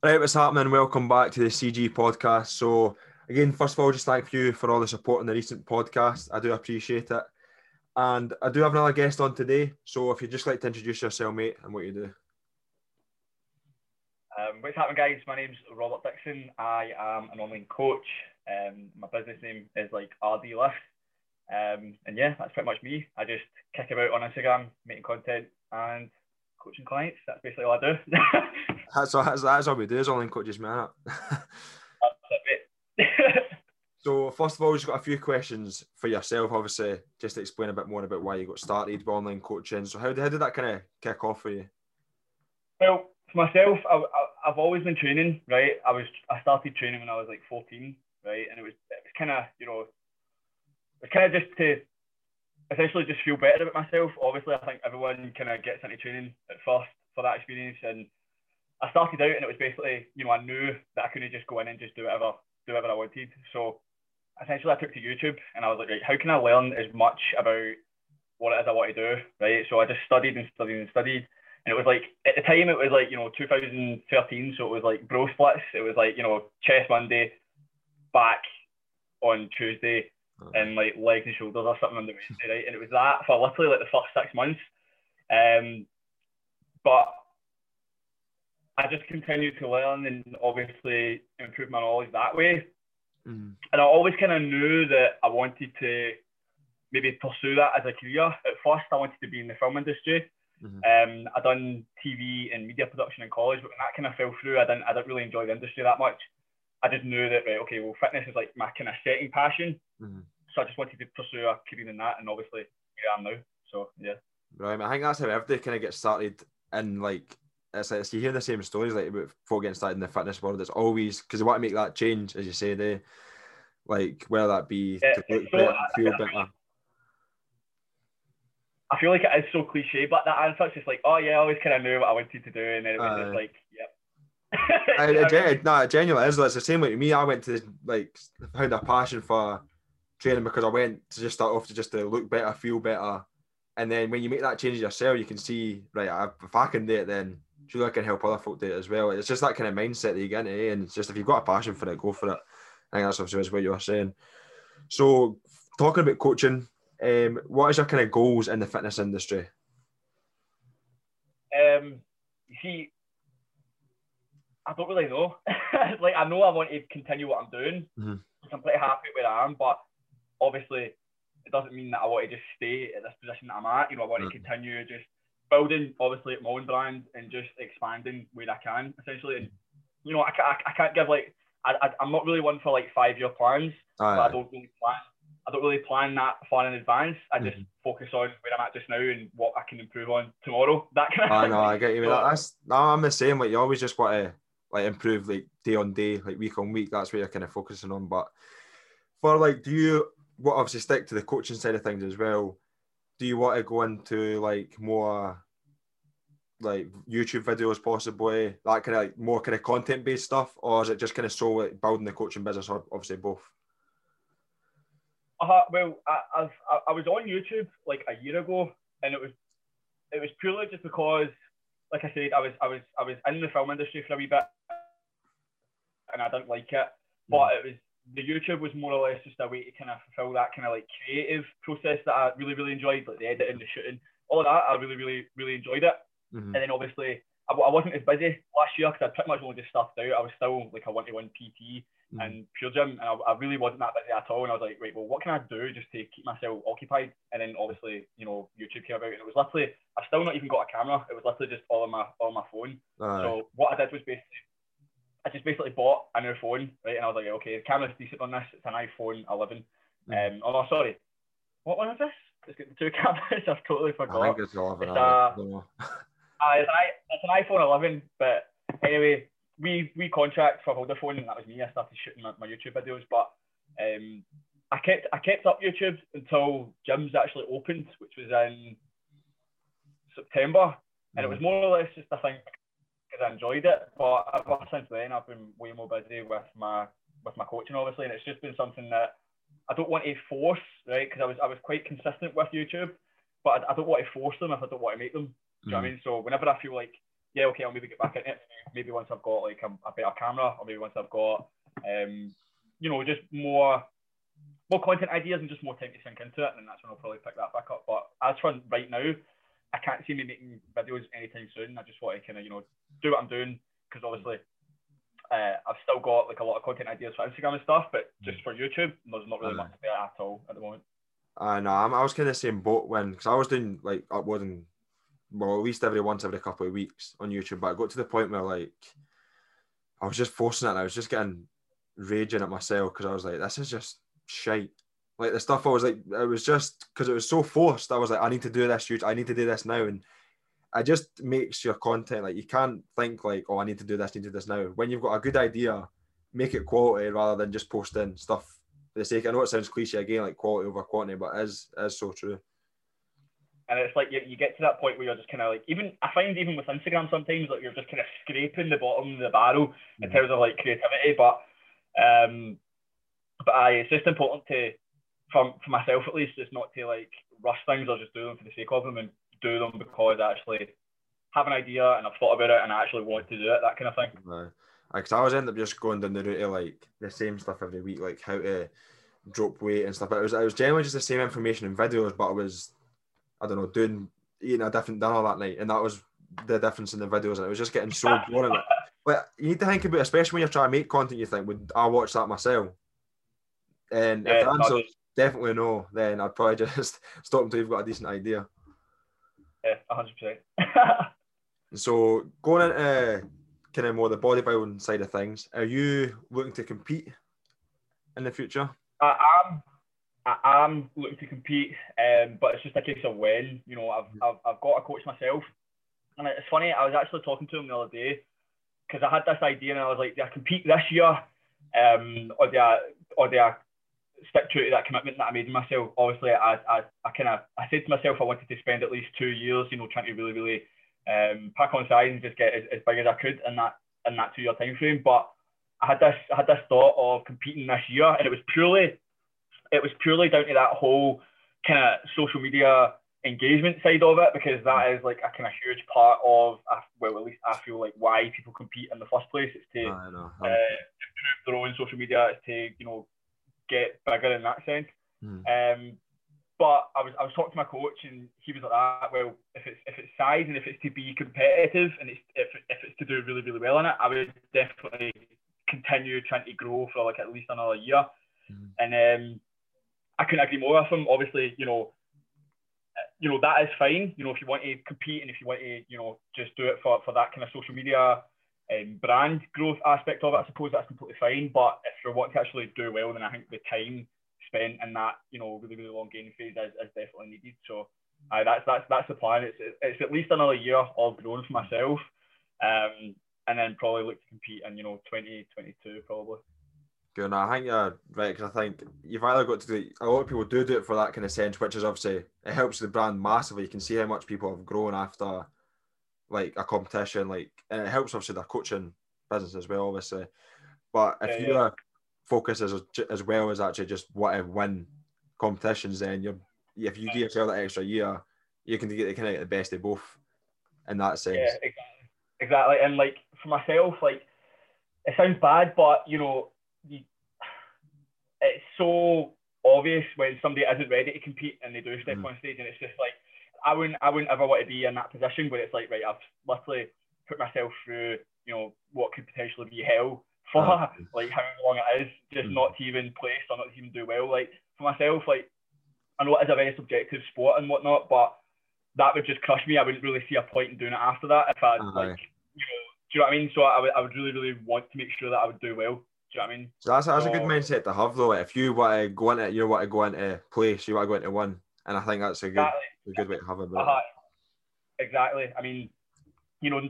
Right, what's happening? Welcome back to the CG podcast. So, again, first of all, just thank you for all the support in the recent podcast. I do appreciate it. And I do have another guest on today. So, if you'd just like to introduce yourself, mate, and what you do. Um, what's happening, guys? My name's Robert Dickson. I am an online coach. Um, my business name is like RD Lift. Um, and yeah, that's pretty much me. I just kick about on Instagram, making content and coaching clients. That's basically all I do. that's, all, that's, that's all we do is online coaches, man. so first of all, we've got a few questions for yourself, obviously, just to explain a bit more about why you got started with online coaching. So how, how did that kind of kick off for you? Well, for myself, I, I, I've always been training, right? I was I started training when I was like 14, right? And it was it was kind of you know, it kind of just to essentially just feel better about myself. Obviously, I think everyone kind of gets into training at first for that experience, and I started out and it was basically, you know, I knew that I couldn't just go in and just do whatever, do whatever I wanted. So essentially, I took to YouTube and I was like, right, how can I learn as much about what it is I want to do, right? So I just studied and studied and studied. And it was like, at the time, it was like, you know, 2013. So it was like bro splits. It was like, you know, chest Monday, back on Tuesday, and like legs and shoulders or something on the Wednesday, right? And it was that for literally like the first six months. Um, but I just continued to learn and obviously improve my knowledge that way. Mm. And I always kind of knew that I wanted to maybe pursue that as a career. At first, I wanted to be in the film industry. Mm-hmm. Um, I done TV and media production in college, but when that kind of fell through, I didn't, I didn't really enjoy the industry that much. I just knew that, right, okay, well, fitness is like my kind of setting passion. Mm-hmm. So I just wanted to pursue a career in that, and obviously here I am now. So yeah. Right, I think that's how everybody kind of gets started in like it's like you hear the same stories like about folk getting started in the fitness world. It's always because they want to make that change, as you say, they like whether that be yeah, to look so, better, feel I, better. I feel like it is so cliche, but that answer it's just like, oh yeah, I always kind of knew what I wanted to do, and then it was uh, just like, yep. I, it, no, it genuinely is. It's the same with me. I went to like found a passion for training because I went to just start off to just to look better, feel better, and then when you make that change yourself, you can see right. If I can do it, then I can help other folk do it as well. It's just that kind of mindset that you get into, eh? and it's just if you've got a passion for it, go for it. I think that's obviously what you were saying. So, talking about coaching, um, what is your kind of goals in the fitness industry? Um, you see, I don't really know. like, I know I want to continue what I'm doing. Mm-hmm. I'm pretty happy where I am, but obviously, it doesn't mean that I want to just stay at this position that I'm at. You know, I want mm-hmm. to continue just building, obviously, my own brand and just expanding where I can, essentially. And, you know, I, I, I can't give like, I, I, am not really one for like five year plans, but I don't really plan I don't really plan that far in advance. I just mm-hmm. focus on where I'm at just now and what I can improve on tomorrow. That kind of. I know. I get you. So, that's no, I'm the same. Like you always just want to like improve like day on day, like week on week. That's what you're kind of focusing on. But for like, do you what well, obviously stick to the coaching side of things as well? Do you want to go into like more like YouTube videos, possibly that kind of like more kind of content based stuff, or is it just kind of so like building the coaching business, or obviously both? Uh, well, I, I've, I was on YouTube like a year ago, and it was it was purely just because, like I said, I was I was I was in the film industry for a wee bit, and I didn't like it. But it was the YouTube was more or less just a way to kind of fulfill that kind of like creative process that I really really enjoyed, like the editing, the shooting, all of that. I really really really enjoyed it. Mm-hmm. And then obviously I, I wasn't as busy last year because I pretty much only just started out. I was still like a one to one PT mm. and PureGym, and I, I, really wasn't that busy at all. And I was like, right, well, what can I do just to keep myself occupied? And then obviously, you know, YouTube came about, and it was literally I've still not even got a camera. It was literally just all on my all on my phone. So what I did was basically. I just basically bought a new phone, right? And I was like, okay, the camera's decent on this. It's an iPhone 11. Mm. Um, oh sorry. What one is this? It's got the two cameras. I've totally forgot. I think it's 11. It's, uh, uh, it's, an, it's an iPhone 11, but anyway, we we contract for Vodafone, and that was me. I started shooting my, my YouTube videos, but um, I kept I kept up YouTube until gyms actually opened, which was in September, and it was more or less just I thing because I enjoyed it. But ever since then, I've been way more busy with my with my coaching, obviously, and it's just been something that I don't want to force, right? Because I was I was quite consistent with YouTube, but I, I, don't want to force them if I don't want to make them. Do you know what I mm. mean? So whenever I feel like yeah, okay, I'll maybe get back in it. Maybe once I've got like a, a better camera, or maybe once I've got, um, you know, just more more content ideas and just more time to sink into it, and that's when I'll probably pick that back up. But as for right now, I can't see me making videos anytime soon. I just want to kind of you know do what I'm doing because obviously uh, I've still got like a lot of content ideas for Instagram and stuff, but just for YouTube, there's not really much there at all at the moment. I know. I was kind of saying boat when because I was doing like uploading, well, at least every once every couple of weeks on YouTube. But I got to the point where like I was just forcing it. and I was just getting raging at myself because I was like, this is just shite. Like the stuff I was like, it was just because it was so forced. I was like, I need to do this. I need to do this now, and it just makes your content like you can't think like, oh, I need to do this, need to do this now. When you've got a good idea, make it quality rather than just posting stuff for the sake. I know it sounds cliche again, like quality over quantity, but it is is so true. And it's like you, you get to that point where you're just kind of like even I find even with Instagram sometimes like you're just kind of scraping the bottom of the barrel mm-hmm. in terms of like creativity. But um, but I it's just important to for, for myself at least, it's not to like rush things or just do them for the sake of them and do them because I actually have an idea and I've thought about it and I actually want to do it, that kind of thing. Right. Because I was end up just going down the route of like the same stuff every week, like how to drop weight and stuff. But it was it was generally just the same information in videos, but I was I don't know doing eating a different dinner that night, and that was the difference in the videos, and it was just getting so boring. but you need to think about, it, especially when you're trying to make content. You think, would I watch that myself? And yeah, if the answer is definitely no, then I'd probably just stop until you've got a decent idea. Yeah, hundred percent. So going into kind of more the bodybuilding side of things, are you looking to compete in the future? I am. I am looking to compete, um, but it's just a case of when. You know, I've, I've, I've got a coach myself, and it's funny. I was actually talking to him the other day because I had this idea, and I was like, "Do I compete this year, um, or do I, or do I stick true to that commitment that I made myself?" Obviously, I, I, I kind of, I said to myself, I wanted to spend at least two years, you know, trying to really, really um, pack on size and just get as, as big as I could in that in that two year time frame. But I had this I had this thought of competing this year, and it was purely it was purely down to that whole kind of social media engagement side of it because that is like a kind of huge part of well at least I feel like why people compete in the first place. It's to uh, improve their own social media. It's to you know get bigger in that sense. Hmm. Um, but I was I was talking to my coach and he was like that. Well, if it's if it's size and if it's to be competitive and it's if, if it's to do really really well in it, I would definitely continue trying to grow for like at least another year. Mm. And um, I couldn't agree more with him. Obviously, you know, you know that is fine. You know, if you want to compete and if you want to, you know, just do it for for that kind of social media um, brand growth aspect of it, I suppose that's completely fine. But if you want to actually do well, then I think the time spent in that you know really really long game phase is, is definitely needed. So uh, that's that's that's the plan. It's it's at least another year of growing for myself, um, and then probably look to compete in you know 2022 probably. Good. I think you're right because I think you've either got to do a lot of people do do it for that kind of sense, which is obviously it helps the brand massively. You can see how much people have grown after like a competition, like and it helps obviously their coaching business as well, obviously. But if yeah, you're yeah focus as as well as actually just what to win competitions, then you're if you give yourself that extra year, you can get kind of get the best of both in that sense. Yeah, exactly. Exactly, and like for myself, like it sounds bad, but you know, you, it's so obvious when somebody isn't ready to compete and they do step mm. on stage, and it's just like I wouldn't, I wouldn't ever want to be in that position where it's like, right, I've literally put myself through, you know, what could potentially be hell for oh. like how long it is, just mm. not to even place or not to even do well. Like for myself, like I know it is a very subjective sport and whatnot, but that would just crush me. I wouldn't really see a point in doing it after that if I uh like you know, do you know what I mean? So I would, I would really, really want to make sure that I would do well. Do you know what I mean? So that's, that's so, a good mindset to have though. If you want to go into you want to go into place, you want to go into one. And I think that's a good exactly. A good way to have it. Uh-huh. Exactly. I mean, you know,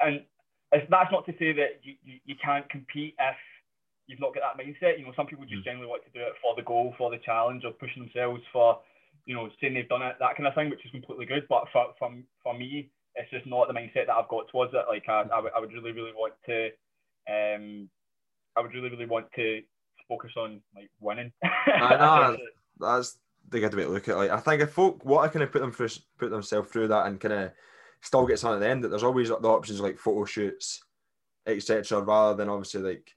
and it's, that's not to say that you, you, you can't compete if you've not got that mindset. You know, some people just mm. generally want to do it for the goal, for the challenge, or pushing themselves for, you know, saying they've done it, that kind of thing, which is completely good. But for, for, for me, it's just not the mindset that I've got towards it. Like, I, I, I would really, really want to, um, I would really, really want to focus on like winning. I know that's the good way to look at. Like, I think if folk what I kind of put them through, put themselves through that and kind of still get something at the end. That there's always the options like photo shoots, etc. Rather than obviously like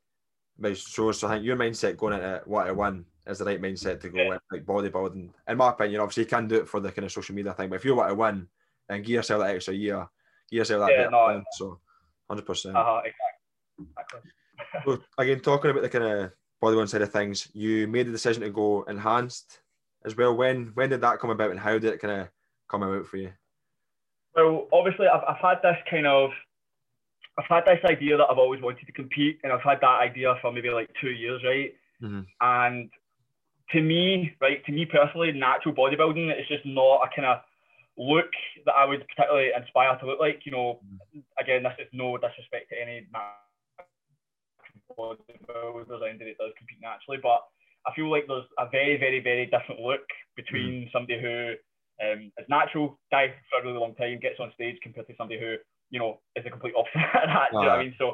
most shows. So I think your mindset going into what I win is the right mindset to go Yeah. with like bodybuilding. In my opinion, obviously you can do it for the kind of social media thing, but if you want to win and give yourself that extra year, give yourself that Yeah, bit of no, plan. So hundred percent. Uh-huh, exactly. exactly. So again, talking about the kind of bodybuilding side of things, you made the decision to go enhanced as well. When when did that come about, and how did it kind of come about for you? Well, obviously, I've, I've had this kind of, I've had this idea that I've always wanted to compete, and I've had that idea for maybe like two years, right? Mhm. And to me, right, to me personally, natural bodybuilding is just not a kind of look that I would particularly aspire to look like. You know, again, this is no disrespect to any natural bodybuilders or anybody that does compete naturally, but I feel like there's a very, very, very different look between somebody who um, is natural, dies for a really long time, gets on stage compared to somebody who, you know, is the complete opposite of that. Do you know what I mean? So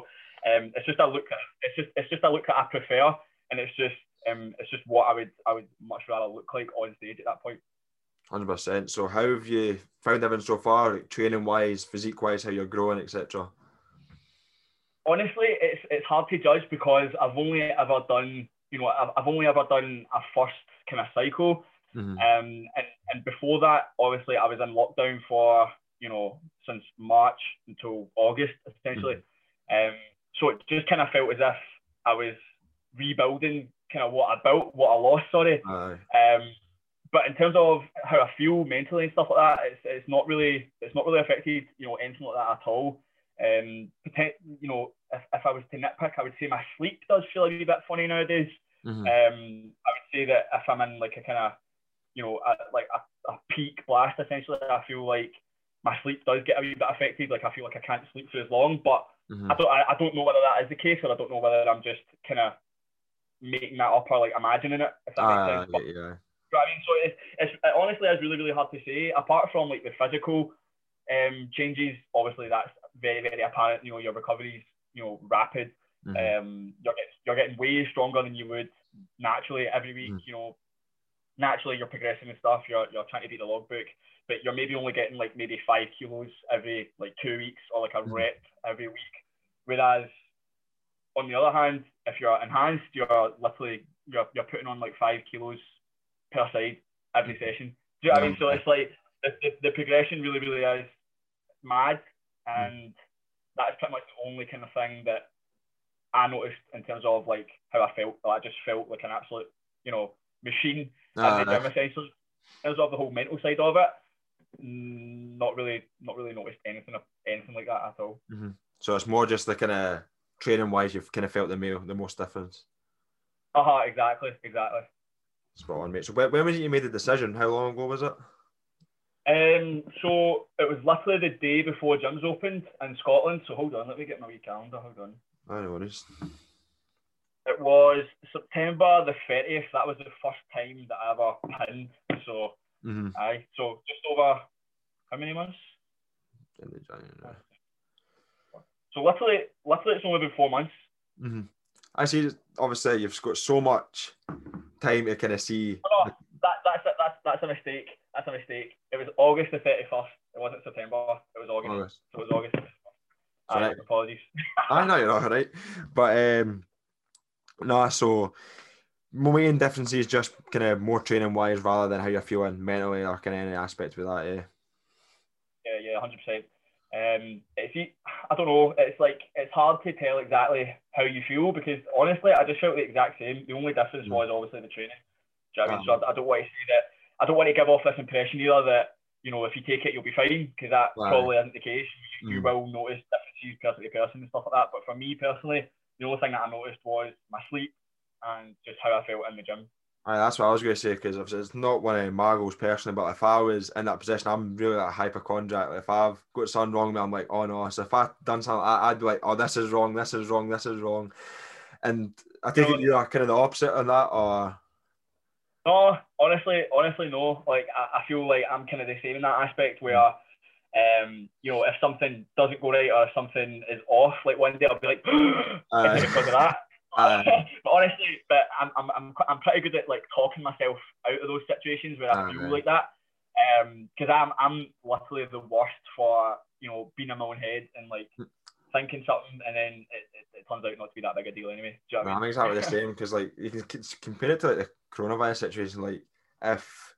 um, it's just a look. It's just it's just a look that I prefer, and it's just um, it's just what I would I would much rather look like on stage at that point. Hundred percent. So how have you found everything so far, like training wise, physique wise, how you're growing, etc. honestly, it's it's hard to judge because I've only ever done, you know, I've, I've only ever done a first kind of cycle. Mhm. Um, and, and before that, obviously, I was in lockdown for, you know, since March until August, essentially. Um, so it just kind of felt as if I was rebuilding kind of what I built, what I lost, sorry. Um, but in terms of how I feel mentally and stuff like that, it's, it's not really it's not really affected you know anything like that at all. Um, you know, if, if I was to nitpick, I would say my sleep does feel a wee bit funny nowadays. Mhm. Um, I would say that if I'm in like a kind of you know a, like a, a peak blast, essentially, I feel like my sleep does get a wee bit affected. Like I feel like I can't sleep for as long, but Mhm. I don't I, I don't know whether that is the case or I don't know whether I'm just kind of making that up or like imagining it. If that makes sense. But- yeah, yeah. do you know what I mean? So it's, it's it honestly is really really hard to say. Apart from like the physical um, changes, obviously that's very very apparent. You know your recovery's you know rapid. Mhm. Um, you're getting you're getting way stronger than you would naturally every week. Mhm. You know, naturally you're progressing and stuff. You're you're trying to beat the logbook, but you're maybe only getting like maybe five kilos every like two weeks or like a Mhm. rep every week. Whereas on the other hand, if you're enhanced, you're literally you're, you're putting on like five kilos per side every session. Do you know what I mean? So it's like the, the, the progression really, really is mad. And that's pretty much the only kind of thing that I noticed in terms of like how I felt. I just felt like an absolute, you know, machine in the Aye. gym essentially. In terms of the whole mental side of it, not really, not really noticed anything, anything like that at all. So it's more just the kind of training wise, you've kind of felt the meal, the most difference. Uh huh. Exactly. Exactly. Spot on, mate. So when, when was it you made the decision? How long ago was it? Um, so it was literally the day before gyms opened in Scotland. So hold on, let me get my wee calendar. Hold on. I know what it is. It was September the 30th. That was the first time that I ever pinned. So, Mm-hmm. aye. So just over how many months? In the January. So literally, literally, it's only been four months. Mm-hmm. I see. Obviously, you've got so much time to kind of see. Oh, no, that, that's, that's, that's a mistake. That's a mistake. It was August the 31st. It wasn't September. It was August. August. So it was August. 31st. Right. apologies. I know you're not all right, but um, no. So my main difference is just kind of more training wise, rather than how you're feeling mentally or kind of any aspect with that. Yeah. Yeah, yeah, hundred percent. Um, it's I don't know. It's like it's hard to tell exactly how you feel because honestly, I just felt the exact same. The only difference Mm. was obviously the training. Do you know what I mean? Ah. So I, I don't want to say that. I don't want to give off this impression either that you know if you take it you'll be fine because that Aye. probably isn't the case. You, you Mm. will notice differences person to person and stuff like that. But for me personally, the only thing that I noticed was my sleep and just how I felt in the gym. Aye, that's what I was going to say because it's not one of my goals personally, but if I was in that position, I'm really like a hypochondriac. Like, if I've got something wrong with me, I'm like, oh no. So if I'd done something, I, I'd be like, oh, this is wrong, this is wrong, this is wrong. And I think No. you're kind of the opposite on that, or No, honestly, honestly, no. Like I, I feel like I'm kind of the same in that aspect where, hmm. Um, you know, if something doesn't go right or something is off, like one day I'll be like, it's because of that. Aye. but honestly, but I'm, I'm, I'm, I'm pretty good at like talking myself out of those situations where I Aye. feel like that. because um, I'm I'm literally the worst for you know being in my own head and like thinking something and then it, it, it, turns out not to be that big a deal anyway. Do you know I'm I mean? exactly the same because like you can compare it to like the coronavirus situation. Like if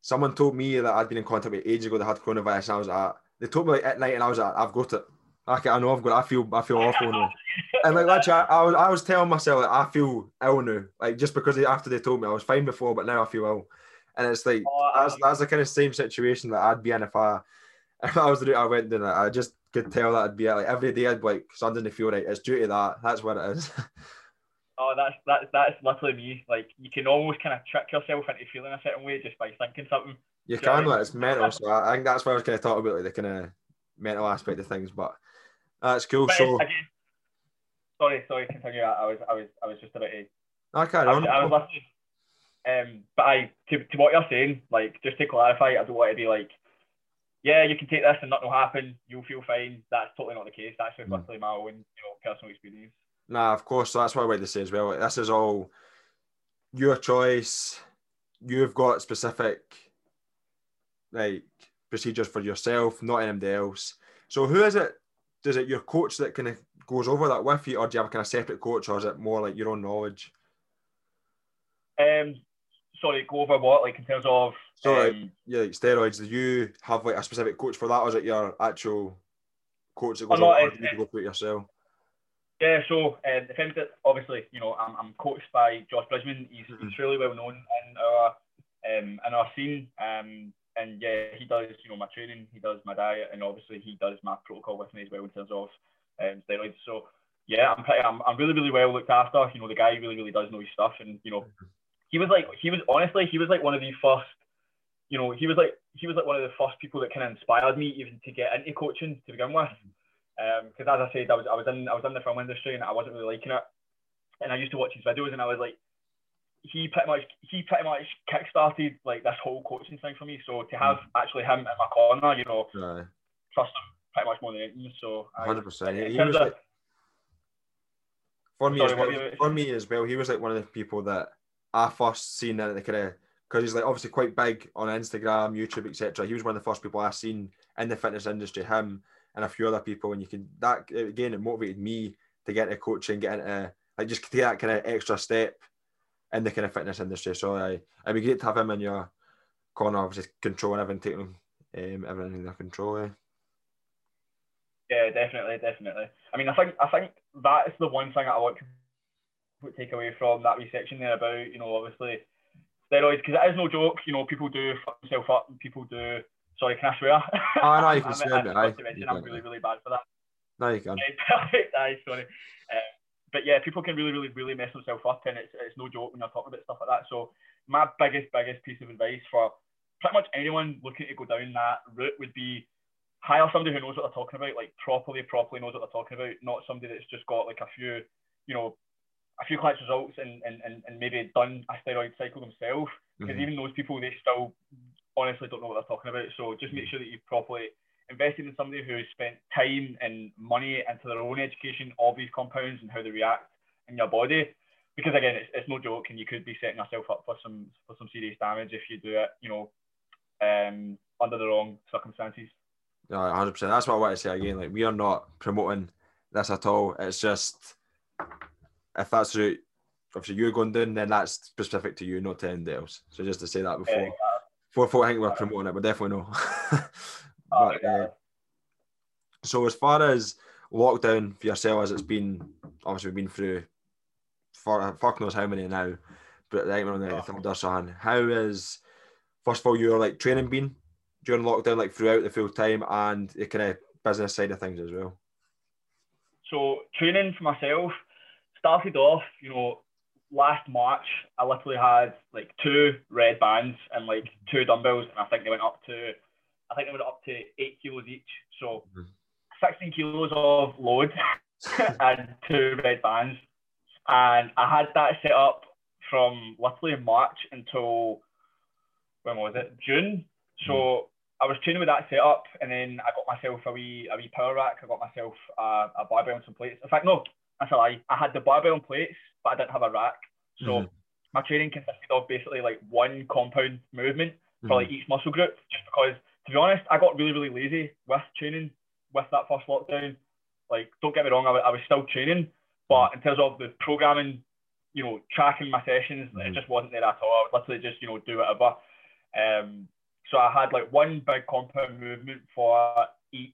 someone told me that I'd been in contact with ages ago that had coronavirus, I was like, they told me like at night, and I was like, I've got it. Okay, I know I've got. It. I feel I feel awful now. and like actually, I, I, was I was telling myself that I feel ill now, like just because they, after they told me I was fine before, but now I feel ill. And it's like oh, that's that's the kind of same situation that I'd be in if I if I was the route I went down. I just could tell that I'd be like every day I'd be like something to feel right. It's due to that. That's what it is. oh, that's that's that's literally me. Like you can almost kind of trick yourself into feeling a certain way just by thinking something. You can, like, it's mental. So I think that's why I was kind of talking about like the kind of mental aspect of things. But that's cool. But so again, sorry, sorry, continue. I was I was I was just about to. I can't. I was, I was listening. Um, but I to, to what you're saying, like just to clarify, I don't want to be like yeah, you can take this and nothing will happen. You'll feel fine. That's totally not the case. That's just mm. literally my own, you know, personal experience. Nah, of course. So that's what I want to say as well. This is all your choice. You've got specific like procedures for yourself, not anybody else. So who is it? Does it your coach that kind of goes over that with you, or do you have a kind of separate coach, or is it more like your own knowledge? Um, sorry, go over what like in terms of so um, yeah, like steroids. Do you have like a specific coach for that, or is it your actual coach that goes not, do you go through it yourself? Yeah, so um, the thing that obviously, you know, I'm, I'm coached by Josh Bridgman. He's, mm-hmm. he's fairly well known in our um, in our scene. Um, and yeah, he does, you know, my training, he does my diet, and obviously he does my protocol with me as well in terms of um, steroids. So yeah, I'm pretty, I'm, I'm really, really well looked after. You know, the guy really, really does know his stuff, and you know, mm-hmm. he was like, he was honestly, he was like one of the first you know, he was like he was like one of the first people that kind of inspired me even to get into coaching to begin with. Because um, as I said, I was I was in I was in the film industry and I wasn't really liking it. And I used to watch his videos and I was like, he pretty much he pretty much kickstarted like this whole coaching thing for me. So to have mm. actually him in my corner, you know, right. trust him pretty much more than anything. So hundred percent. He was like, for me Sorry, as well, for me as well. He was like one of the people that I first seen in the kind because he's like obviously quite big on Instagram, YouTube, etc. He was one of the first people I seen in the fitness industry. Him and a few other people, and you can that again it motivated me to get into coaching, get into like just take that kind of extra step in the kind of fitness industry. So I it'd be great to have him in your corner, obviously controlling everything, taking um, everything in their control. Eh? Yeah, definitely, definitely. I mean, I think I think that is the one thing that I want to take away from that wee section there about you know obviously steroids because it is no joke. You know, people do fuck themselves up. And people do. Sorry, can I swear? Oh no, you can swear. I, I, I, I'm really, really bad for that. No, you can. Perfect. Aye, sorry. Uh, but yeah, people can really, really, really mess themselves up, and it's, it's no joke when you're talking about stuff like that. So my biggest, biggest piece of advice for pretty much anyone looking to go down that route would be hire somebody who knows what they're talking about, like properly, properly knows what they're talking about, not somebody that's just got like a few, you know, a few clients results and, and, and, and maybe done a steroid cycle themselves because mm-hmm. even those people they still honestly don't know what they're talking about so just make sure that you've properly invested in somebody who's spent time and money into their own education of these compounds and how they react in your body. Because again it's, it's no joke and you could be setting yourself up for some for some serious damage if you do it you know um, under the wrong circumstances. Yeah 100% that's what I want to say again like we are not promoting this at all. It's just if that's right, obviously you're going down, then that's specific to you, not to anybody else. So just to say that before, yeah, before, before I think we're promoting it, but definitely no. Oh, but, uh, so as far as lockdown for yourself, as it's been, obviously we've been through, for, fuck knows how many now, but I think we're on the oh. third or something. How is, first of all, your like training been during lockdown, like throughout the full time, and the kind of business side of things as well? So training for myself, started off, you know, last March, I literally had like two red bands and like two dumbbells, and I think they went up to, I think they went up to eight kilos each. So mm-hmm. 16 kilos of load and two red bands. And I had that set up from literally March until, when was it? June. So mm-hmm. I was training with that set up, and then I got myself a wee a wee power rack. I got myself a, a barbell and some plates. In fact, no, that's a lie. I had the barbell in plates, but I didn't have a rack. So mm-hmm. my training consisted of basically like one compound movement for like each muscle group, just because to be honest, I got really really lazy with training with that first lockdown. Like, don't get me wrong, I, I was still training, but in terms of the programming, you know, tracking my sessions, mm-hmm. it just wasn't there at all. I would literally just, you know, do whatever. Um, so I had like one big compound movement for each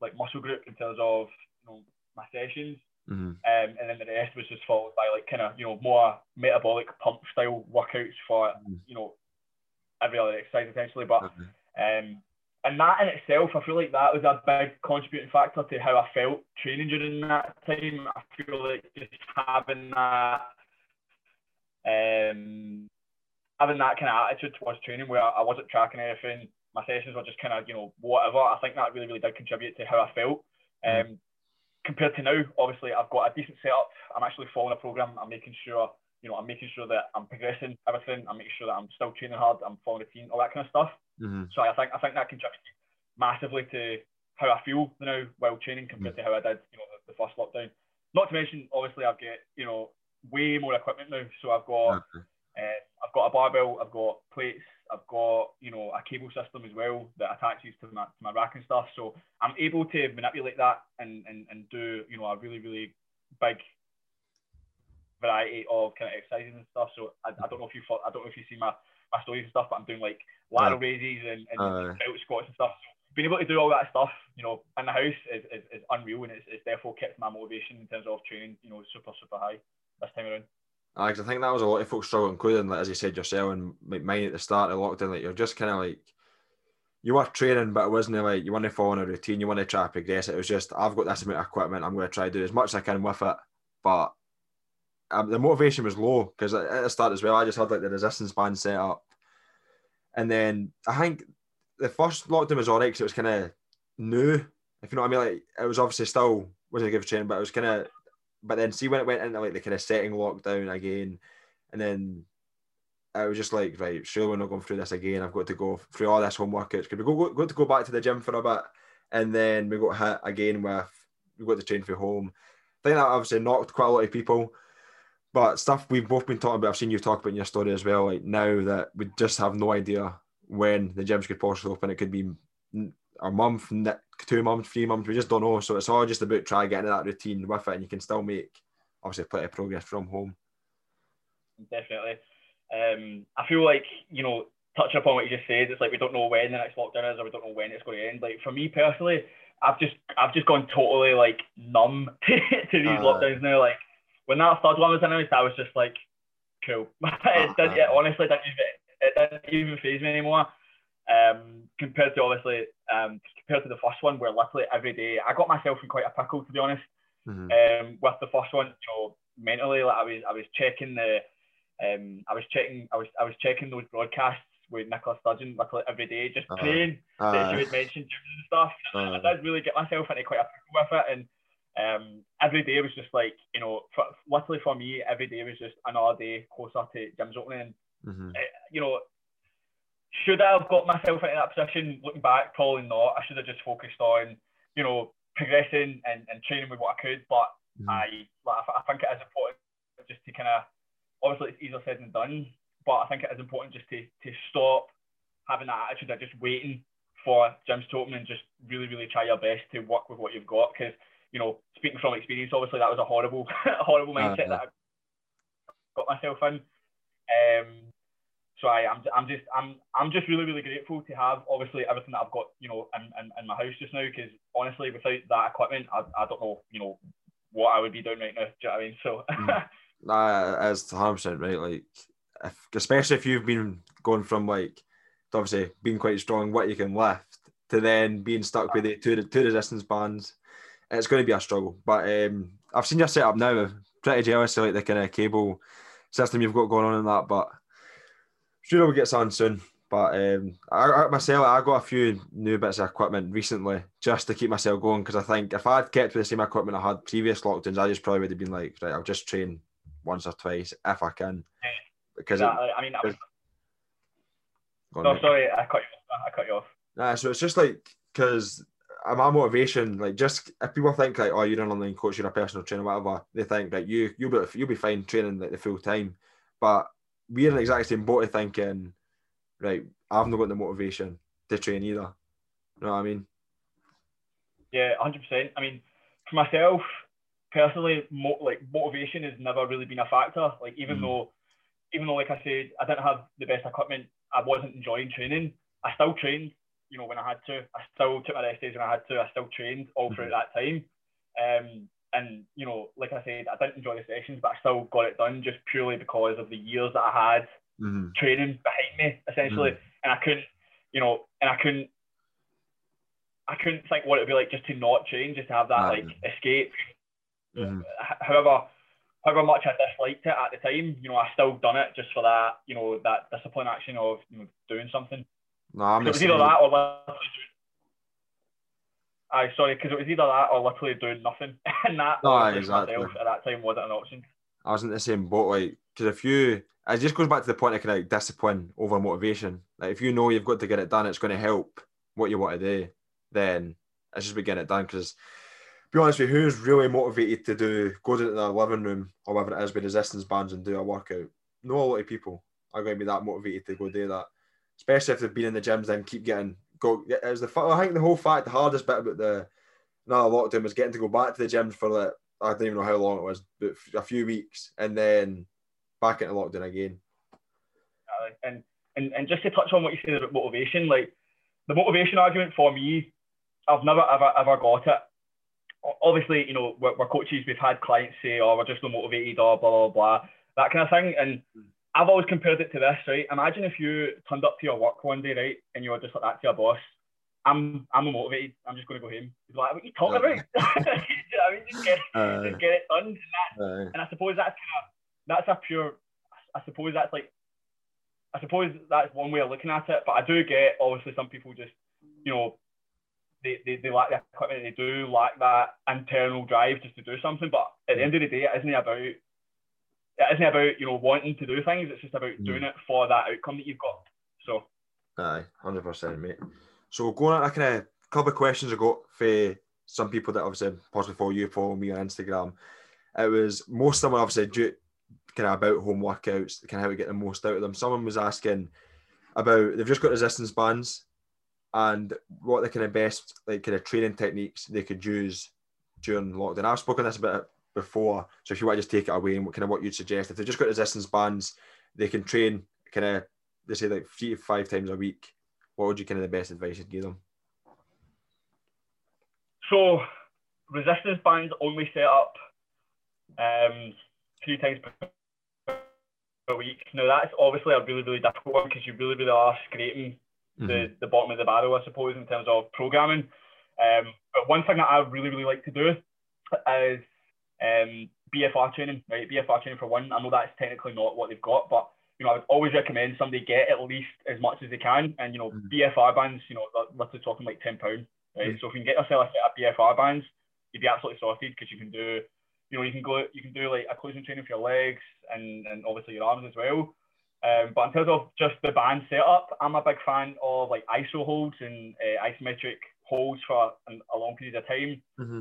like muscle group in terms of you know my sessions, mm-hmm. um, and then the rest was just followed by like kind of you know more metabolic pump style workouts for mm-hmm. you know every other exercise essentially. But um, and that in itself, I feel like that was a big contributing factor to how I felt training during that time. I feel like just having that, um, having that kind of attitude towards training where I wasn't tracking anything. My sessions were just kind of, you know, whatever. I think that really, really did contribute to how I felt. Mm. Um, compared to now, obviously, I've got a decent setup. I'm actually following a program. I'm making sure, you know, I'm making sure that I'm progressing everything. I'm making sure that I'm still training hard. I'm following a routine, all that kind of stuff. Mm-hmm. So I think I think that contributes massively to how I feel now while training compared mm-hmm. to how I did, you know, the, the, first lockdown. Not to mention, obviously, I've got you know way more equipment now. So I've got okay. uh, I've got a barbell, I've got plates, I've got you know a cable system as well that attaches to my to my rack and stuff. So I'm able to manipulate that and and, and do you know a really really big variety of kind of exercises and stuff. So I, I don't know if you I don't know if you see my my stories and stuff, but I'm doing like lateral yeah. raises and, and uh, squats and stuff. Being able to do all that stuff, you know, in the house is, is, is unreal, and it's, it's therefore kept my motivation in terms of training, you know, super super high this time around. I think that was a lot of folks struggling, including like, as you said yourself and mine at the start of lockdown. Like you're just kind of like you were training, but it wasn't like you want to follow a routine, you want to try to progress. It was just I've got this amount of equipment, I'm going to try to do as much as I can with it. But um, the motivation was low because at the start as well, I just had like the resistance band set up, and then I think the first lockdown was alright because it was kind of new, if you know what I mean. Like it was obviously still wasn't a good training, but it was kind of. But then see when it went into like the kind of setting lockdown again, and then I was just like, right, sure, we're not going through this again. I've got to go through all this home workouts. Could we go, go, to go back to the gym for a bit, and then we got hit again with we got to train for home. I think that obviously knocked quite a lot of people. But stuff we've both been talking about, I've seen you talk about in your story as well. Like now that we just have no idea when the gyms could possibly open. It could be a month, two months, three months. We just don't know. So it's all just about trying to get into that routine with it, and you can still make obviously plenty of progress from home. Definitely. Um, I feel like you know, touching upon what you just said, it's like we don't know when the next lockdown is, or we don't know when it's going to end. Like for me personally, I've just I've just gone totally like numb to, these uh, lockdowns now. Like when that third one was announced, I was just like, cool. it did, it honestly didn't even, it didn't even phase me anymore. Um, compared to obviously um, compared to the first one, where literally every day I got myself in quite a pickle to be honest. Mm-hmm. Um, with the first one, you know, mentally, like I was I was checking the um, I was checking I was I was checking those broadcasts with Nicola Sturgeon literally every day, just uh, praying uh, that she would mention and stuff. Uh, I did really get myself into quite a pickle with it, and um, every day was just like you know, for, literally for me, every day was just another day closer to gyms opening. Mm-hmm. Uh, you know, should I have got myself into that position? Looking back, probably not. I should have just focused on, you know, progressing and, and training with what I could. But mm-hmm. I, like, I think it is important just to kind of, obviously it's easier said than done, but I think it is important just to, to stop having that attitude of just waiting for gyms to open and just really, really try your best to work with what you've got. Because, you know, speaking from experience, obviously that was a horrible, horrible mindset uh-huh. that I got myself in. Um, I, I'm, I'm just, I'm, I'm just really, really grateful to have obviously everything that I've got, you know, in, in, in my house just now. Because honestly, without that equipment, I, I don't know, you know, what I would be doing right now. Do you know what I mean? So. Mm. That is 100 percent right. Like, if, especially if you've been going from like, obviously being quite strong, what you can lift, to then being stuck with the two two resistance bands, it's going to be a struggle. But um, I've seen your setup now. I'm pretty jealous of like the kind of cable system you've got going on in that, but sure we'll get something soon. But um, I, I, myself, I got a few new bits of equipment recently just to keep myself going because I think if I'd kept with the same equipment I had previous lockdowns, I just probably would have been like, right, I'll just train once or twice if I can. Because yeah, it, I mean, I was... no, sorry, I cut you. Off. I cut you off. Nah, so it's just like because my motivation, like just if people think like, oh, you're an online coach, you're a personal trainer, whatever, they think that you you'll be you'll be fine training like the full time, but we're in the exact same boat of thinking, right, I've not got the motivation to train either. You know what I mean? Yeah, hundred percent. I mean, for myself personally, mo- like motivation has never really been a factor. Like even mm. though, even though, like I said, I didn't have the best equipment, I wasn't enjoying training. I still trained, you know, when I had to. I still took my rest days when I had to. I still trained all through mm-hmm. that time. Um, and you know, like I said, I didn't enjoy the sessions, but I still got it done just purely because of the years that I had mm-hmm. training behind me, essentially. Mm-hmm. And I couldn't, you know, and I couldn't, I couldn't think what it'd be like just to not train, just to have that like escape. Mm-hmm. However, however much I disliked it at the time, you know, I still done it just for that, you know, that discipline action of you know, doing something. No, I'm it was either that or Aye, sorry, because it was either that or literally doing nothing, and that no, exactly. at that time wasn't an option. I was in the same boat, like because if you, it just goes back to the point of kind of like discipline over motivation. Like if you know you've got to get it done, it's going to help what you want to do. Then it's just be getting it done. Because be honest with you, who's really motivated to do go to the living room or whatever it is with resistance bands and do a workout? No, a lot of people are going to be that motivated to go do that, especially if they've been in the gyms and keep getting go. It was the I think the whole fact, the hardest bit about the another lockdown was getting to go back to the gym for like I don't even know how long it was, but a few weeks, and then back into lockdown again. And and and just to touch on what you said about motivation, like the motivation argument for me, I've never ever ever got it. Obviously, you know, we're, we're coaches. We've had clients say, "Oh, we're just not motivated," or blah blah blah, that kind of thing, and hmm. I've always compared it to this, right? Imagine if you turned up to your work one day, right, and you were just like that to your boss. I'm I'm motivated. I'm just going to go home. He's like, what are you talking about? I mean, just get, uh, just get it done. And, that, uh, and I suppose that's kind of that's a pure. I suppose that's like. I suppose that's one way of looking at it, but I do get obviously some people just, you know, they, they, they lack the equipment, they do lack that internal drive just to do something. But at the end of the day, it isn't about it isn't about you know wanting to do things. It's just about mm. doing it for that outcome that you've got. So. Aye, hundred percent, mate. So going on a kind of couple of questions I got for some people that obviously possibly follow you, follow me on Instagram. It was most of them obviously do, kind of about home workouts, kind of how to get the most out of them. Someone was asking about they've just got resistance bands and what the kind of best like kind of training techniques they could use during lockdown. I've spoken this about before. So if you want to just take it away and what kind of what you'd suggest, if they've just got resistance bands, they can train kind of they say like three to five times a week. What would you kind of the best advice you'd give them? So resistance bands only set up um, three times per week. Now that's obviously a really really difficult one because you really really are scraping mm-hmm. the, the bottom of the barrel, I suppose, in terms of programming. Um, but one thing that I really really like to do is um, BFR training, right? BFR training for one. I know that's technically not what they've got, but you know, I would always recommend somebody get at least as much as they can. And you know, mm-hmm. BFR bands, you know, literally talking like ten pound, right? Mm-hmm. So if you can get yourself a set of BFR bands, you'd be absolutely sorted because you can do, you know, you can go, you can do like occlusion training for your legs and and obviously your arms as well. Um, but in terms of just the band setup, I'm a big fan of like ISO holds and uh, isometric holds for an, a long period of time. Mm-hmm.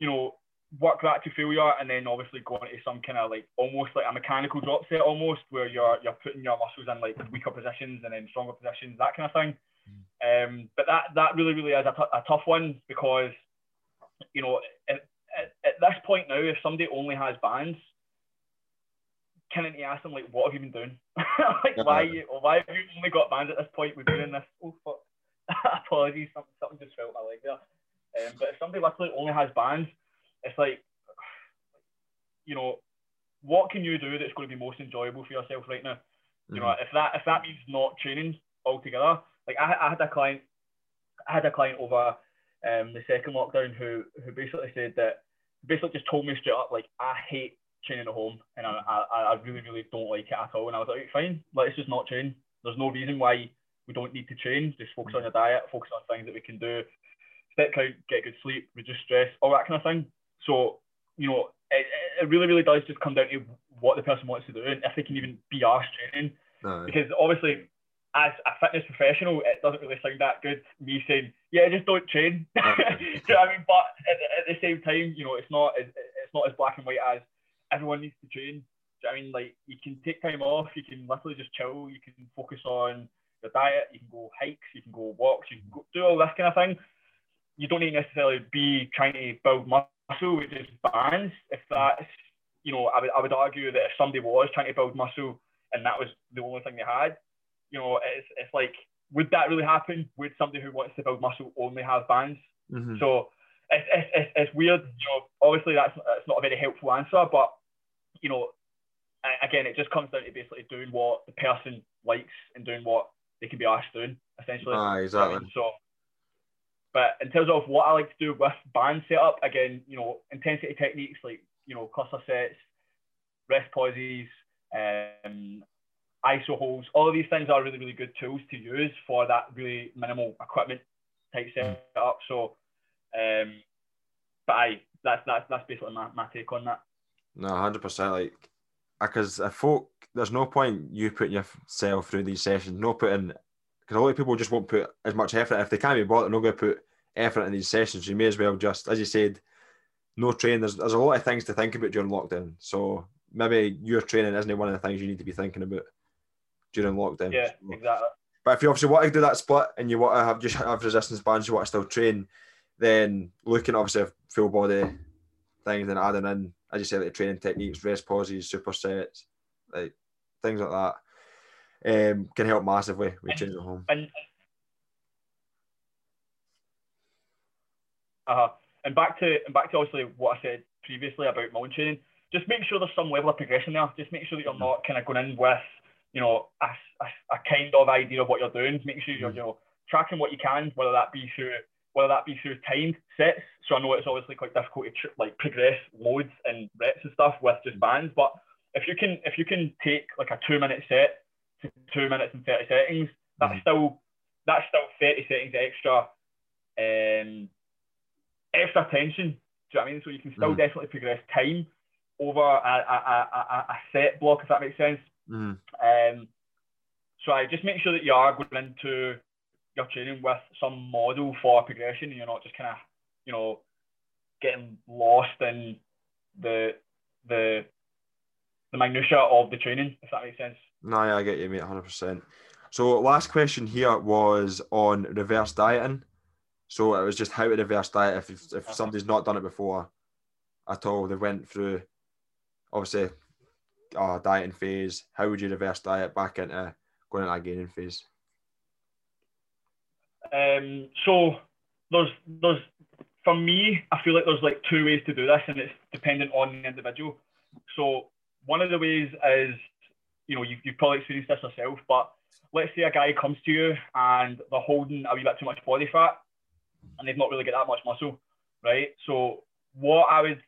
You know, work that to failure and then obviously go into some kind of like almost like a mechanical drop set almost where you're you're putting your muscles in like weaker positions and then stronger positions that kind of thing. Mm. um, but that that really really is a, t- a tough one because you know at, at, at, this point now if somebody only has bands can you ask them like what have you been doing? Like why you why have you only got bands at this point we've been in this? Oh fuck. Apologies something, something just felt my leg there. Um, but if somebody literally only has bands it's like, you know, what can you do that's going to be most enjoyable for yourself right now? You know, mm-hmm. if that if that means not training altogether, like I, I had a client, I had a client over um, the second lockdown who who basically said that basically just told me straight up like I hate training at home and I, I, I really really don't like it at all. And I was like, fine, let's just not train. There's no reason why we don't need to train. Just focus on your diet, focus on things that we can do, step count, get good sleep, reduce stress, all that kind of thing. So, you know, it, it really, really does just come down to what the person wants to do and if they can even be asked training. No. Because obviously, as a fitness professional, it doesn't really sound that good. Me saying, yeah, just don't train. No. do you know I mean? But at, at, the same time, you know, it's not it's not as black and white as everyone needs to train. Do you know I mean? Like you can take time off, you can literally just chill, you can focus on your diet, you can go hikes, you can go walks, you can go, do all this kind of thing. You don't need to necessarily be trying to build muscle with just bands. If that's, you know, I would, I would argue that if somebody was trying to build muscle and that was the only thing they had, you know, it's, it's like, would that really happen? Would somebody who wants to build muscle only have bands? Mm-hmm. So it's, it's, it's, weird. You know, obviously that's, that's not a very helpful answer, but you know, again, it just comes down to basically doing what the person likes and doing what they can be asked doing, essentially. Ah, exactly. So, but in terms of what I like to do with band setup, again, you know, intensity techniques like you know cluster sets, rest pauses, um, ISO holds, all of these things are really really good tools to use for that really minimal equipment type setup. So, um, but I that's that's that's basically my, my take on that. No, hundred percent. Like because if folk, there's no point you putting yourself through these sessions, no putting, because a lot of people just won't put as much effort. If they can't be bothered, they're not going to put effort in these sessions. You may as well just, as you said, no training. There's, there's a lot of things to think about during lockdown. So maybe your training isn't one of the things you need to be thinking about during lockdown. Yeah, so, exactly. But if you obviously want to do that split and you want to have just have resistance bands, you want to still train, then looking obviously full body things and adding in as you say, like training techniques, rest pauses, supersets, like things like that, um, can help massively with change at home. And uh, and back to and back to obviously what I said previously about mountain training. Just make sure there's some level of progression there. Just make sure that you're mm. not kind of going in with you know a, a, a kind of idea of what you're doing. Make sure you're mm. you know tracking what you can, whether that be through whether that be through timed sets. So I know it's obviously quite difficult to tr- like progress loads and reps and stuff with just bands, but if you can if you can take like a two minute set to two minutes and thirty seconds, that's mm-hmm. still that's still thirty seconds extra, um, extra tension. Do you know what I mean? So you can still mm-hmm. definitely progress time over a, a, a, a, set block, if that makes sense. Mm-hmm. Um, so I just make sure that you are going into you're training with some model for progression and you're not just kind of, you know, getting lost in the the the minutia of the training, if that makes sense. No, yeah, I get you, mate, hundred percent. So last question here was on reverse dieting. So it was just how to reverse diet if if somebody's not done it before at all. They went through obviously a dieting phase. How would you reverse diet back into going into a gaining phase? Um, so there's there's for me, I feel like there's like two ways to do this, and it's dependent on the individual. So one of the ways is, you know, you, you've probably experienced this yourself, but let's say a guy comes to you and they're holding a wee bit too much body fat, and they've not really got that much muscle, right? So what I would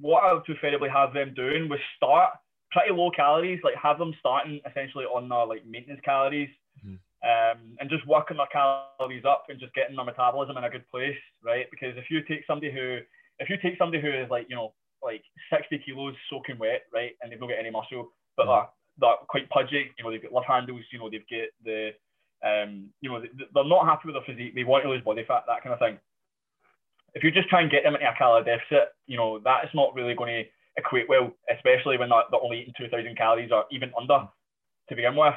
what I would preferably have them doing was start pretty low calories, like have them starting essentially on their like maintenance calories, mm-hmm um, and just working their calories up and just getting their metabolism in a good place, right? Because if you take somebody who, if you take somebody who is like, you know, like 60 kilos soaking wet, right, and they've not got any muscle, but they're, they're quite pudgy, you know, they've got love handles, you know, they've got the, um, you know, they're not happy with their physique, they want to lose body fat, that kind of thing. If you just try and get them into a calorie deficit, you know, that's not really going to equate well, especially when they're, they're only eating 2,000 calories or even under to begin with.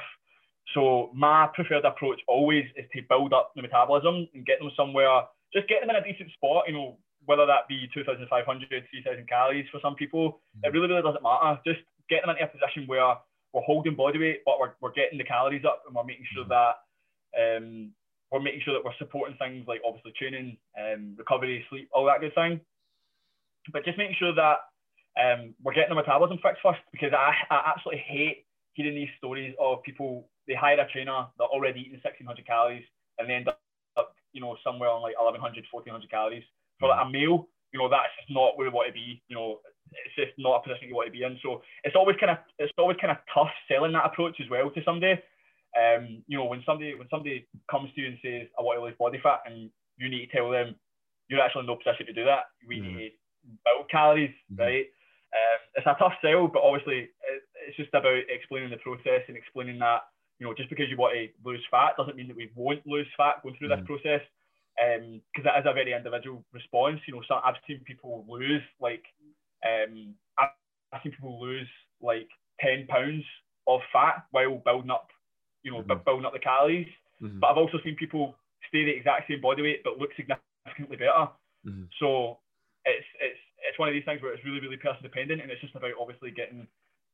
So my preferred approach always is to build up the metabolism and get them somewhere, just get them in a decent spot, you know, whether that be 2,500, 3,000 calories for some people, it really, really doesn't matter. Just get them into a position where we're holding body weight, but we're, we're getting the calories up and we're making sure mm-hmm. that um, we're making sure that we're supporting things like obviously training, um, recovery, sleep, all that good thing. But just making sure that um, we're getting the metabolism fixed first because I, I absolutely hate hearing these stories of people they hire a trainer, they're already eating 1600 calories, and they end up, you know, somewhere on like 1100, 1400 calories. For like a meal, you know, that's just not where we want to be. You know, it's just not a position you want to be in. So it's always kind of it's always kind of tough selling that approach as well to somebody. Um, you know, when somebody when somebody comes to you and says, "I want to lose body fat," and you need to tell them you're actually in no position to do that. We mm-hmm. need to build calories, mm-hmm. right? Um, it's a tough sell, but obviously it, it's just about explaining the process and explaining that you know, just because you want to lose fat doesn't mean that we won't lose fat going through mm. this process. Because um, it is a very individual response. You know, so I've seen people lose like, um, I've seen people lose like ten pounds of fat while building up, you know, mm. building up the calories. Mhm. But I've also seen people stay the exact same body weight but look significantly better. Mhm. So it's it's it's one of these things where it's really really person dependent, and it's just about obviously getting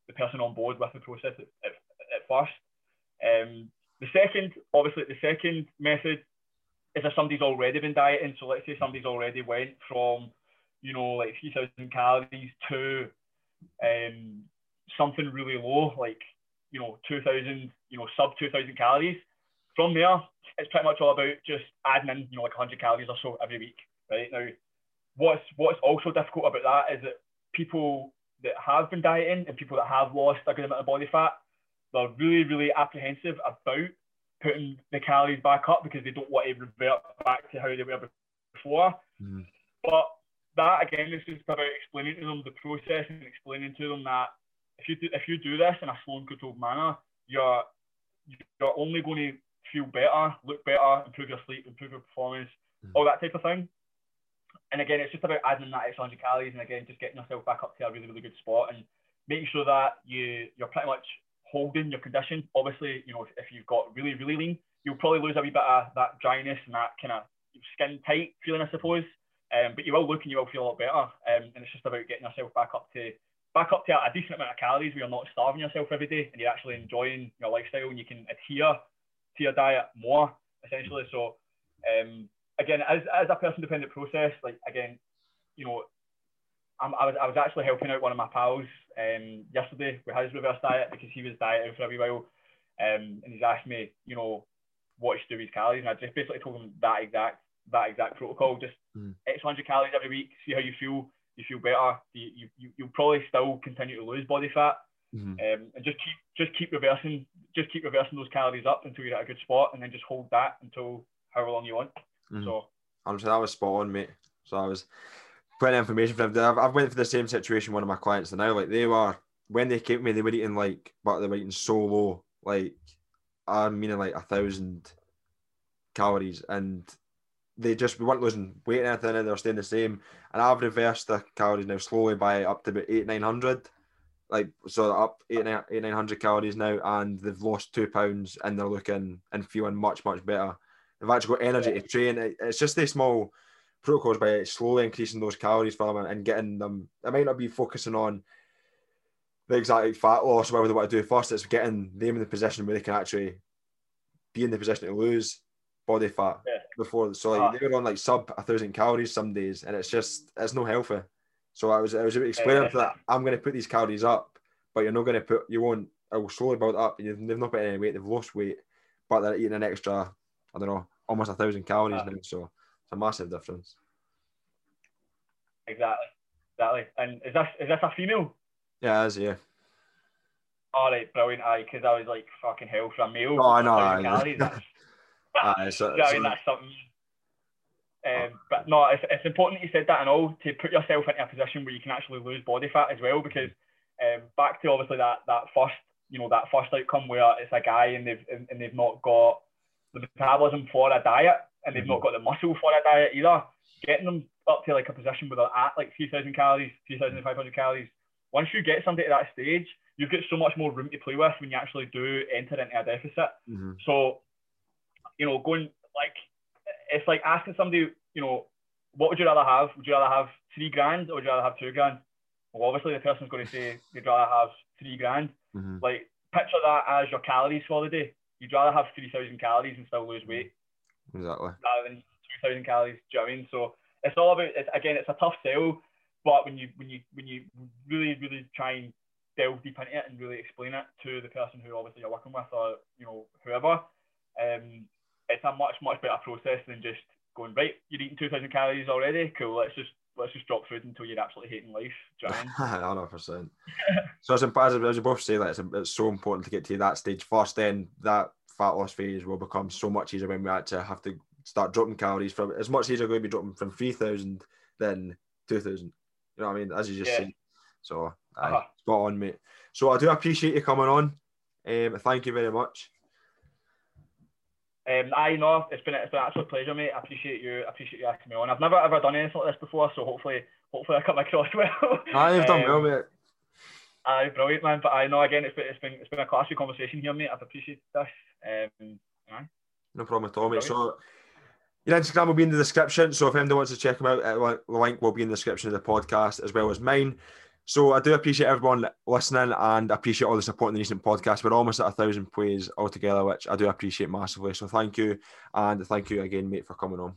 the person on board with the process at, at, at first. Um, the second, obviously, the second method is if somebody's already been dieting. So let's say somebody's already went from, you know, like 3,000 calories to um, something really low, like, you know, 2,000, you know, sub 2,000 calories. From there, it's pretty much all about just adding in, you know, like 100 calories or so every week, right? Now, what's what's also difficult about that is that people that have been dieting and people that have lost a good amount of body fat, they're really, really apprehensive about putting the calories back up because they don't want to revert back to how they were before. Mhm. But that again this is just about explaining to them the process and explaining to them that if you do, if you do this in a slow and controlled manner, you're you're only going to feel better, look better, improve your sleep, improve your performance, Mhm. all that type of thing. And again, it's just about adding that extra hundred calories, and again, just getting yourself back up to a really, really good spot, and making sure that you you're pretty much holding your condition. Obviously, you know, if, if you've got really, really lean, you'll probably lose a wee bit of that dryness and that kind of skin tight feeling, I suppose. Um, but you will look and you will feel a lot better. Um, and it's just about getting yourself back up to back up to a, decent amount of calories where you're not starving yourself every day and you're actually enjoying your lifestyle and you can adhere to your diet more essentially. So um, again, as, as a person dependent process, like again, you know, I'm, I was I was actually helping out one of my pals um, yesterday with his reverse diet because he was dieting for a wee while, um, and he's asked me, you know, what he should do with his calories, and I just basically told him that exact that exact protocol, just Mm. X hundred calories every week, see how you feel. You feel better. You, you you'll probably still continue to lose body fat, Mhm. um, and just keep just keep reversing just keep reversing those calories up until you're at a good spot, and then just hold that until however long you want. Mhm. So I'm saying that was spot on, mate. So I was putting information for them. I've, I've went for the same situation. One of my clients and now, like they were when they came to me, they were eating like, but they were eating so low, like I'm meaning like a thousand calories, and they just we weren't losing weight or anything, and they were staying the same. And I've reversed the calories now slowly by up to about eight nine hundred. Like so, up eight nine eight nine hundred calories now, and they've lost two pounds, and they're looking and feeling much much better. They've actually got energy to train. It's just these small protocols by slowly increasing those calories for them and getting them. It might not be focusing on the exact fat loss or whatever they want to do first. It's getting them in the position where they can actually be in the position to lose body fat Yeah. before. So like Ah. they were on like sub a thousand calories some days, and it's just it's no healthy. So I was I was explaining Yeah. to that I'm going to put these calories up, but you're not going to put you won't. I will slowly build up. They've, they've not put any weight. They've lost weight, but they're eating an extra. I don't know, almost a thousand calories Ah. now. So it's a massive difference. exactly, exactly. And is this is this a female? Yeah, it is, yeah. All right, brilliant. Aye, because I was like fucking hell for a meal. Oh, I know, 1,000 aye. That's, Aye, so, I so- mean, that's something. Um, but no, it's, it's important that you said that and all to put yourself into a position where you can actually lose body fat as well. Because um, back to obviously that that first, you know, that first outcome where it's a guy and they've and, and they've not got the metabolism for a diet and they've not got the muscle for a diet either. Getting them up to like a position where they're at like 3,000 calories, 3,500 calories. Once you get somebody to that stage, you've got so much more room to play with when you actually do enter into a deficit. Mhm. So, you know, going like it's like asking somebody, you know, what would you rather have? Would you rather have three grand or would you rather have two grand? Well, obviously the person's going to say they'd rather have three grand. Mhm. Like picture that as your calories for the day. You'd rather have three thousand calories and still lose weight Exactly. rather than two thousand calories. Do you know what I mean? So it's all about. It's, again, it's a tough sell, but when you when you when you really really try and delve deep into it and really explain it to the person who obviously you're working with or you know whoever, um, it's a much much better process than just going right. You're eating two thousand calories already. Cool. Let's just let's just drop food until you're absolutely hating life. Do you know what I hundred percent. So it's imp- as you both say that it's, it's so important to get to that stage first. Then that fat loss phase will become so much easier when we actually have to start dropping calories from. It's much easier going to be dropping from three thousand than two thousand. You know what I mean? As you just Yeah. said. So Uh-huh. spot on, mate. So I do appreciate you coming on. Um, thank you very much. Um, I know it's been it's been an absolute pleasure, mate. I appreciate you. I appreciate you asking me on. I've never ever done anything like this before, so hopefully, hopefully I come across well. Aye, you've done Um, well, mate. Aye, brilliant, man. But I know again, it's been it's been it's been a classy conversation here, mate. I've appreciated this. Um, aye. No problem at all, mate. So your Instagram will be in the description. So if anyone wants to check them out, uh, the link will be in the description of the podcast as well as mine. So I do appreciate everyone listening and I appreciate all the support in the recent podcast. We're almost at a thousand plays altogether, which I do appreciate massively. So thank you. And thank you again, mate, for coming on.